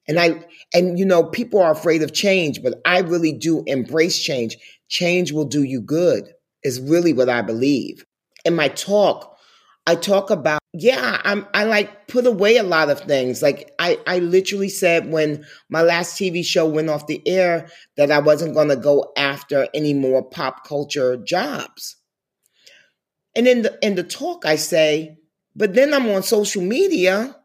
And I, and you know, people are afraid of change, but I really do embrace change. Change will do you good, is really what I believe. In my talk, I talk about, yeah, I'm, I like put away a lot of things. Like I, I literally said when my last TV show went off the air that I wasn't going to go after any more pop culture jobs. And in the, in the talk, I say, but then I'm on social media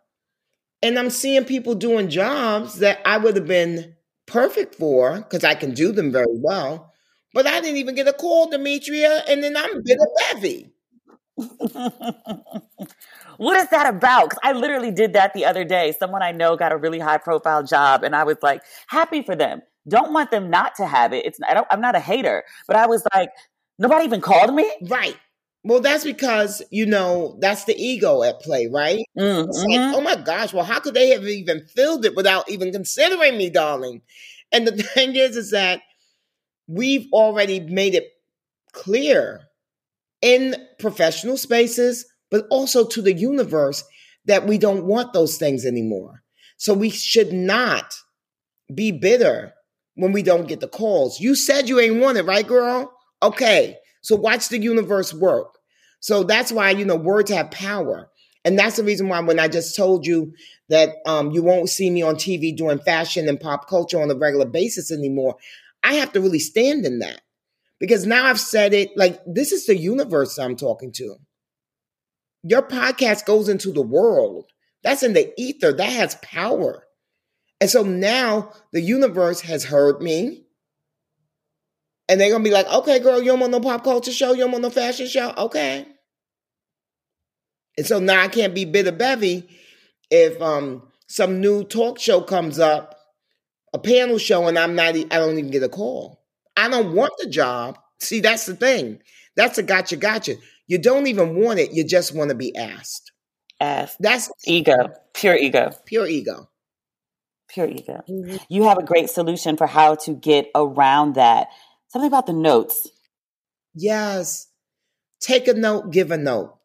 and I'm seeing people doing jobs that I would have been perfect for because I can do them very well. But I didn't even get a call, Demetria, and then I'm a bit of bevy. what is that about? Because I literally did that the other day. Someone I know got a really high profile job, and I was like, happy for them. Don't want them not to have it. It's I don't. I'm not a hater, but I was like, nobody even called me. Right. Well, that's because, you know, that's the ego at play, right? Mm-hmm. Like, oh my gosh, well, how could they have even filled it without even considering me, darling? And the thing is, is that we've already made it clear in professional spaces, but also to the universe that we don't want those things anymore. So we should not be bitter when we don't get the calls. You said you ain't want it, right, girl? Okay. So watch the universe work. So that's why, you know, words have power. And that's the reason why when I just told you that um, you won't see me on TV doing fashion and pop culture on a regular basis anymore, I have to really stand in that. Because now I've said it like this is the universe I'm talking to. Your podcast goes into the world. That's in the ether. That has power. And so now the universe has heard me. And they're gonna be like, okay, girl, you don't want no pop culture show, you don't want no fashion show? Okay. And so now I can't be bitter bevy if um some new talk show comes up, a panel show, and I'm not I don't even get a call. I don't want the job. See, that's the thing. That's a gotcha, gotcha. You don't even want it, you just want to be asked. Asked. That's ego, pure ego. Pure ego. Pure ego. Mm-hmm. You have a great solution for how to get around that. Something about the notes. Yes. Take a note, give a note.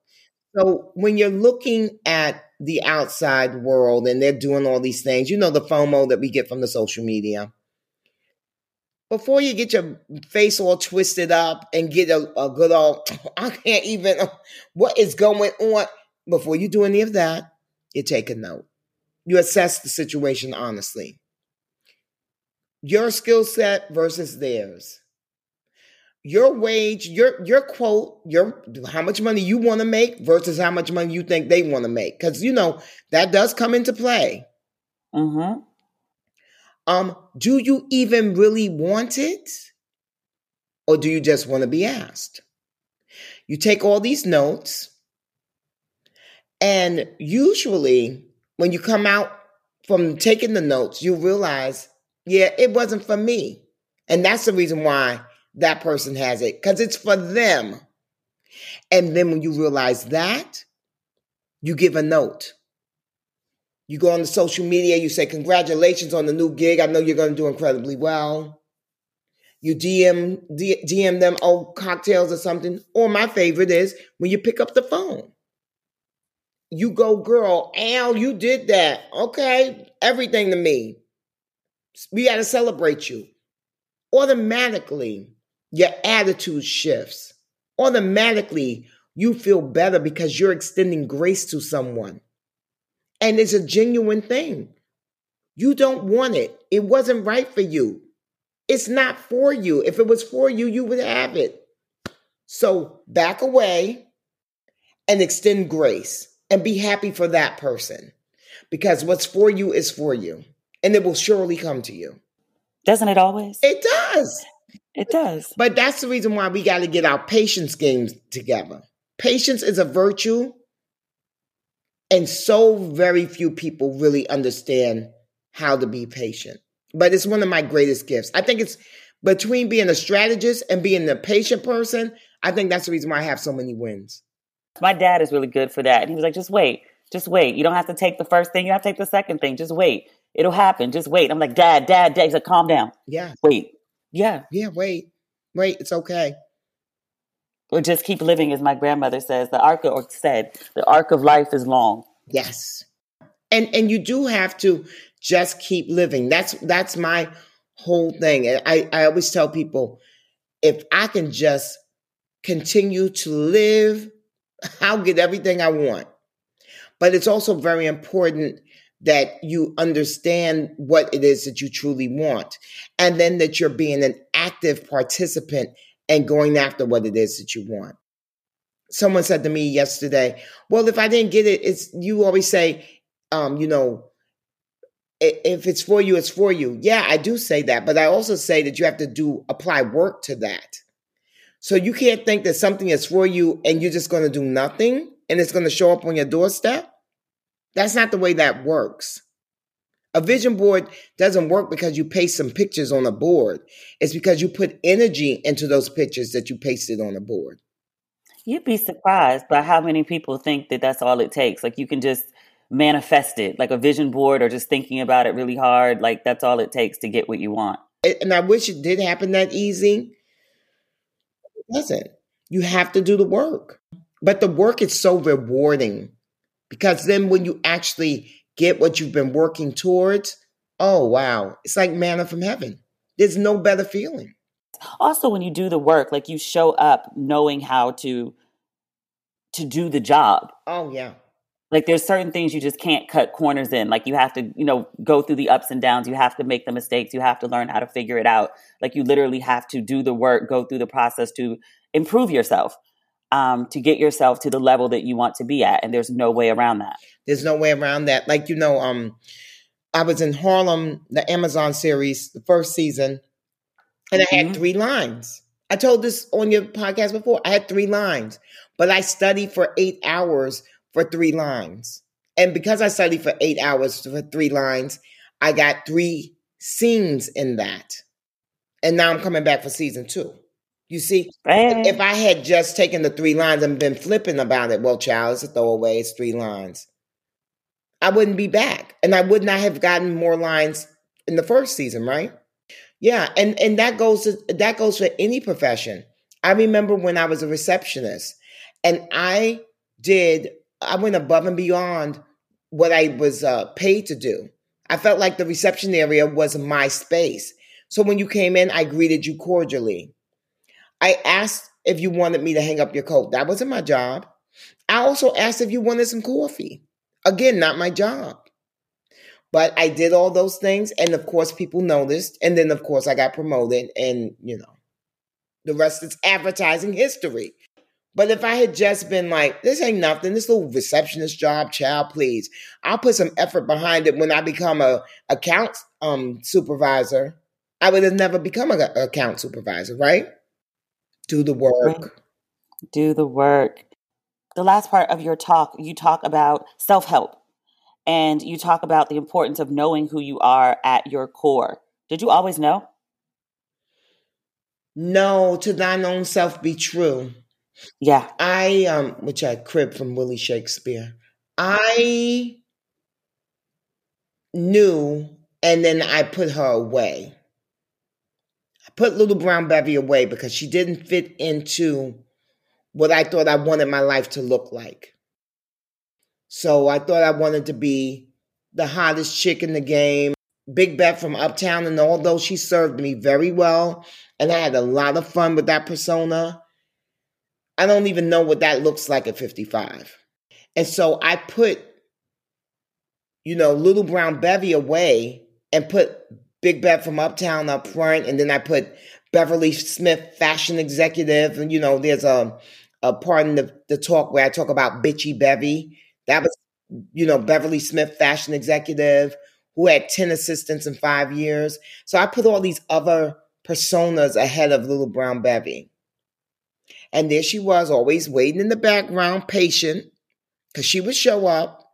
So when you're looking at the outside world and they're doing all these things, you know, the FOMO that we get from the social media. Before you get your face all twisted up and get a, a good old, I can't even, what is going on? Before you do any of that, you take a note. You assess the situation honestly. Your skill set versus theirs your wage, your your quote, your how much money you want to make versus how much money you think they want to make, because you know that does come into play. Mm-hmm. Um, do you even really want it, or do you just want to be asked? You take all these notes, and usually when you come out from taking the notes, you realize, yeah, it wasn't for me, and that's the reason why that person has it because it's for them. And then when you realize that, you give a note. You go on the social media, you say, Congratulations on the new gig. I know you're going to do incredibly well. You DM, DM them old cocktails or something. Or my favorite is when you pick up the phone. You go, girl, Al, you did that. Okay, everything to me. We got to celebrate you. Automatically, your attitude shifts. Automatically, you feel better because you're extending grace to someone. And it's a genuine thing. You don't want it. It wasn't right for you. It's not for you. If it was for you, you would have it. So back away and extend grace and be happy for that person because what's for you is for you and it will surely come to you. Doesn't it always? It does. It does. But that's the reason why we got to get our patience games together. Patience is a virtue, and so very few people really understand how to be patient. But it's one of my greatest gifts. I think it's between being a strategist and being a patient person. I think that's the reason why I have so many wins. My dad is really good for that. He was like, just wait, just wait. You don't have to take the first thing, you have to take the second thing. Just wait. It'll happen. Just wait. I'm like, Dad, Dad, Dad. He's like, calm down. Yeah. Wait. Yeah. Yeah, wait. Wait, it's okay. Or just keep living, as my grandmother says. The arc or said, the arc of life is long. Yes. And and you do have to just keep living. That's that's my whole thing. I, I always tell people if I can just continue to live, I'll get everything I want. But it's also very important that you understand what it is that you truly want. And then that you're being an active participant and going after what it is that you want. Someone said to me yesterday, well, if I didn't get it, it's, you always say, um, you know, if it's for you, it's for you. Yeah, I do say that, but I also say that you have to do apply work to that. So you can't think that something is for you and you're just going to do nothing and it's going to show up on your doorstep. That's not the way that works. A vision board doesn't work because you paste some pictures on a board. It's because you put energy into those pictures that you pasted on a board. You'd be surprised by how many people think that that's all it takes. Like you can just manifest it, like a vision board or just thinking about it really hard. Like that's all it takes to get what you want. And I wish it did happen that easy. It doesn't. You have to do the work. But the work is so rewarding because then when you actually get what you've been working towards, oh, wow, it's like manna from heaven. There's no better feeling. Also, when you do the work, like you show up knowing how to to do the job. Oh yeah. Like there's certain things you just can't cut corners in. Like you have to, you know, go through the ups and downs. You have to make the mistakes. You have to learn how to figure it out. Like you literally have to do the work, go through the process to improve yourself, um, to get yourself to the level that you want to be at. And there's no way around that. There's no way around that. Like you know, um, I was in Harlem, the Amazon series, the first season, and mm-hmm. I had mm-hmm. three lines. I told this on your podcast before. I had three lines, but I studied for eight hours for three lines. And because I studied for eight hours for three lines, I got three scenes in that. And now I'm coming back for season two. You see, if I had just taken the three lines and been flipping about it, well, child, it's a throwaway, it's three lines. I wouldn't be back. And I would not have gotten more lines in the first season, right? Yeah, and and that goes to, that goes for any profession. I remember when I was a receptionist and I did I went above and beyond what I was uh, paid to do. I felt like the reception area was my space. So when you came in, I greeted you cordially. I asked if you wanted me to hang up your coat. That wasn't my job. I also asked if you wanted some coffee. Again, not my job. But I did all those things. And of course, people noticed. And then, of course, I got promoted. And, you know, the rest is advertising history. But if I had just been like, this ain't nothing, this little receptionist job, child, please, I'll put some effort behind it when I become a account um, supervisor. I would have never become an account supervisor, right? Do the work. Do the work. The last part of your talk, you talk about self help and you talk about the importance of knowing who you are at your core. Did you always know? No, to thine own self be true. Yeah. I um which I crib from Willie Shakespeare. I knew and then I put her away. Put little brown Bevy away because she didn't fit into what I thought I wanted my life to look like. So I thought I wanted to be the hottest chick in the game. Big Bet from Uptown, and although she served me very well, and I had a lot of fun with that persona, I don't even know what that looks like at 55. And so I put, you know, Little Brown Bevy away and put Big Bet from Uptown up front. And then I put Beverly Smith, fashion executive. And, you know, there's a, a part in the, the talk where I talk about Bitchy Bevy. That was, you know, Beverly Smith, fashion executive who had 10 assistants in five years. So I put all these other personas ahead of Little Brown Bevy. And there she was, always waiting in the background, patient, because she would show up,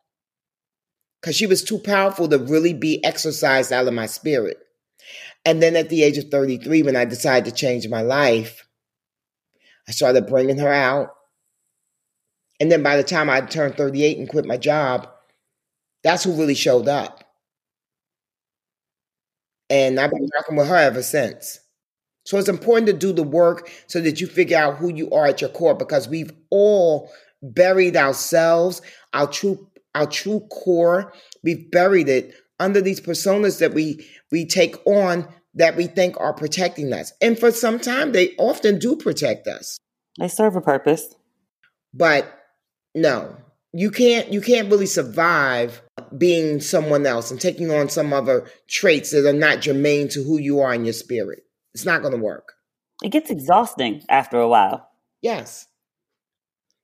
because she was too powerful to really be exercised out of my spirit. And then at the age of 33, when I decided to change my life, I started bringing her out. And then by the time I turned 38 and quit my job, that's who really showed up. And I've been working with her ever since. So it's important to do the work so that you figure out who you are at your core because we've all buried ourselves, our true our true core. We've buried it under these personas that we we take on that we think are protecting us. And for some time they often do protect us. They serve a purpose. But no, you can't you can't really survive being someone else and taking on some other traits that are not germane to who you are in your spirit. It's not going to work. It gets exhausting after a while. Yes.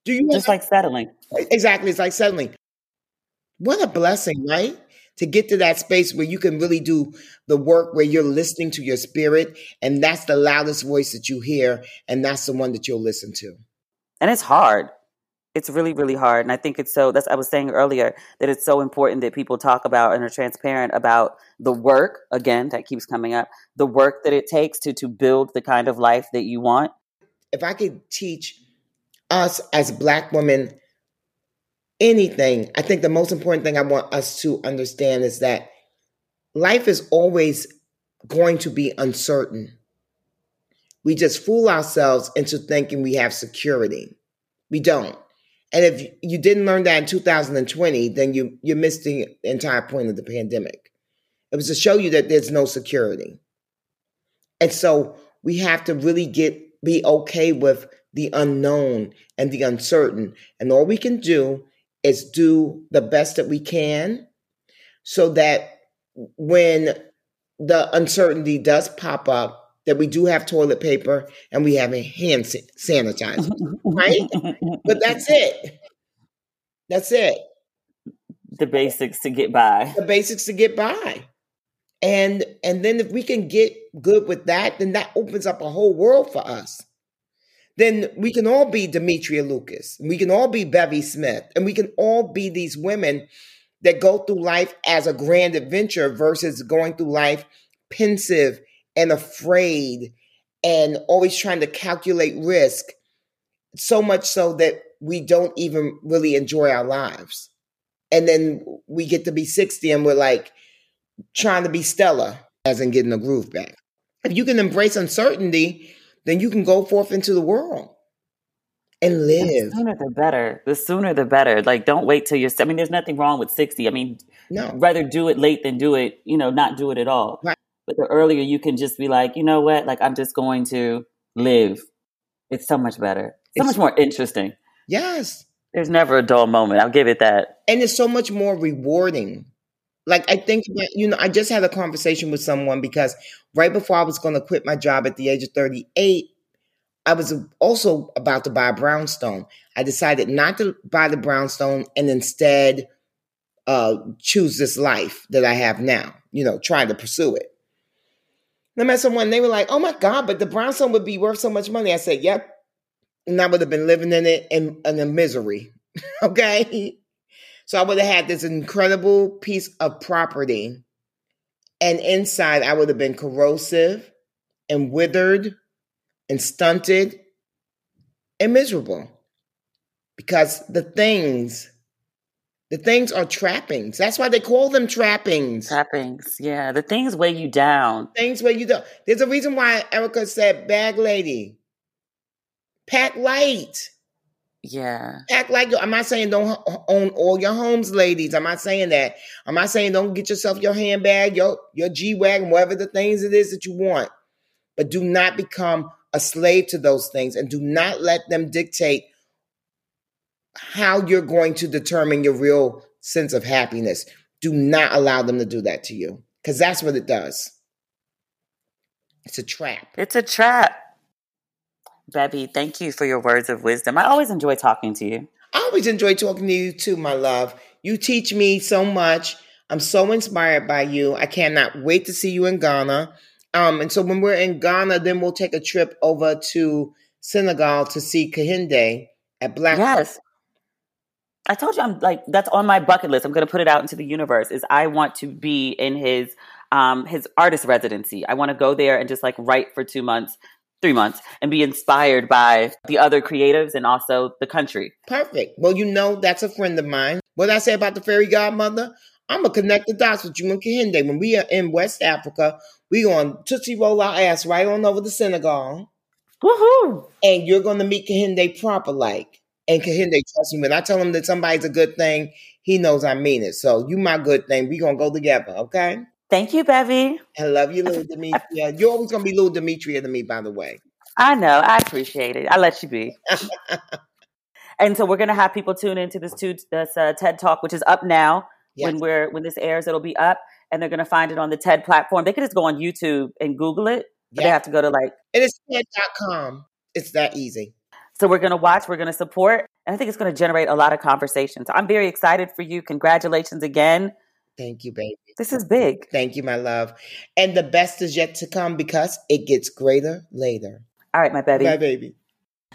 Do you just have, like settling? Exactly, it's like settling. What a blessing, right? To get to that space where you can really do the work where you're listening to your spirit, and that's the loudest voice that you hear, and that's the one that you'll listen to. And it's hard it's really really hard and i think it's so that's i was saying earlier that it's so important that people talk about and are transparent about the work again that keeps coming up the work that it takes to to build the kind of life that you want if i could teach us as black women anything i think the most important thing i want us to understand is that life is always going to be uncertain we just fool ourselves into thinking we have security we don't and if you didn't learn that in 2020, then you you missed the entire point of the pandemic. It was to show you that there's no security. And so we have to really get be okay with the unknown and the uncertain. And all we can do is do the best that we can so that when the uncertainty does pop up, that we do have toilet paper and we have a hand sanitizer, right? but that's it. That's it. The basics to get by. The basics to get by. And and then if we can get good with that, then that opens up a whole world for us. Then we can all be Demetria Lucas. We can all be Bevy Smith. And we can all be these women that go through life as a grand adventure versus going through life pensive and afraid and always trying to calculate risk. So much so that we don't even really enjoy our lives. And then we get to be 60 and we're like trying to be Stella, as in getting the groove back. If you can embrace uncertainty, then you can go forth into the world and live. The sooner the better. The sooner the better. Like, don't wait till you're. I mean, there's nothing wrong with sixty. I mean, no. Rather do it late than do it. You know, not do it at all. Right. But the earlier you can just be like, you know what? Like, I'm just going to live. It's so much better. So it's, much more interesting. Yes. There's never a dull moment. I'll give it that. And it's so much more rewarding. Like I think you know, I just had a conversation with someone because right before I was going to quit my job at the age of 38, I was also about to buy a brownstone. I decided not to buy the brownstone and instead uh, choose this life that I have now, you know, trying to pursue it. And I met someone, they were like, oh my God, but the brownstone would be worth so much money. I said, yep. And I would have been living in it in, in misery. okay. So I would have had this incredible piece of property. And inside, I would have been corrosive and withered and stunted and miserable because the things the things are trappings. That's why they call them trappings. Trappings, yeah. The things weigh you down. Things weigh you down. There's a reason why Erykah said bag lady. Pack light. Yeah. Act like I'm not saying don't own all your homes, ladies. I'm not saying that. I'm not saying don't get yourself your handbag, your your G wagon, whatever the things it is that you want. But do not become a slave to those things and do not let them dictate how you're going to determine your real sense of happiness. Do not allow them to do that to you because that's what it does. It's a trap. It's a trap. Bevy, thank you for your words of wisdom. I always enjoy talking to you. I always enjoy talking to you too, my love. You teach me so much. I'm so inspired by you. I cannot wait to see you in Ghana. Um, and so when we're in Ghana, then we'll take a trip over to Senegal to see Kehinde at Black. Yes. I told you I'm like that's on my bucket list. I'm going to put it out into the universe. Is I want to be in his um his artist residency. I want to go there and just like write for 2 months, 3 months and be inspired by the other creatives and also the country. Perfect. Well, you know that's a friend of mine. What did I say about the fairy godmother? I'm gonna connect the dots with you and Kehinde. When we are in West Africa, we gonna tootsie roll our ass right on over to Senegal. Woohoo! And you're gonna meet Kehinde proper like. And Kehinde, trust me, when I tell him that somebody's a good thing, he knows I mean it. So you my good thing. We gonna go together, okay? Thank you, Bevy. I love you, little Demetria. You're always gonna be little Demetria to me, by the way. I know. I appreciate it. I let you be. and so we're gonna have people tune into this, two, this uh, TED Talk, which is up now. Yes. When we're when this airs, it'll be up, and they're gonna find it on the TED platform. They could just go on YouTube and Google it. But They have to go to like it is TED.com. It's that easy. So we're going to watch, we're going to support, and I think it's going to generate a lot of conversations. I'm very excited for you. Congratulations again. Thank you, baby. This is big. Thank you, my love. And the best is yet to come because it gets greater later. All right, my baby. My baby.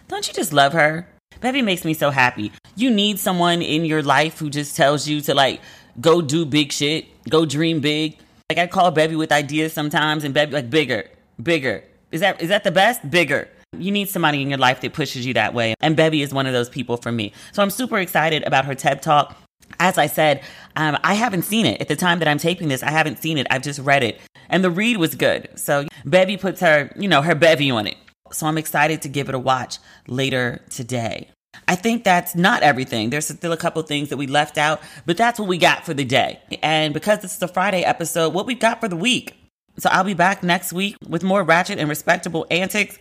Don't you just love her? Bevy makes me so happy. You need someone in your life who just tells you to like go do big shit, go dream big. Like I call Bevy with ideas sometimes, and Bevy like bigger, bigger. Is that is that the best? Bigger. You need somebody in your life that pushes you that way. And Bevy is one of those people for me. So I'm super excited about her TED Talk. As I said, um, I haven't seen it. At the time that I'm taping this, I haven't seen it. I've just read it. And the read was good. So Bevy puts her, you know, her bevy on it. So I'm excited to give it a watch later today. I think that's not everything. There's still a couple things that we left out, but that's what we got for the day. And because this is a Friday episode, what we've got for the week. So I'll be back next week with more ratchet and respectable antics.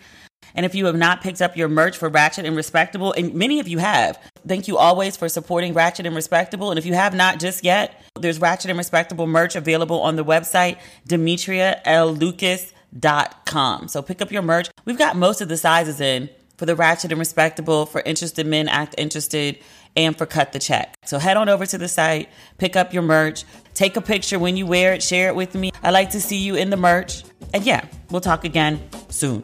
And if you have not picked up your merch for Ratchet and Respectable, and many of you have, thank you always for supporting Ratchet and Respectable. And if you have not just yet, there's Ratchet and Respectable merch available on the website, DemetriaLLucas.com. So pick up your merch. We've got most of the sizes in for the Ratchet and Respectable, for interested men, act interested, and for Cut the Check. So head on over to the site, pick up your merch, take a picture when you wear it, share it with me. I like to see you in the merch. And yeah, we'll talk again soon.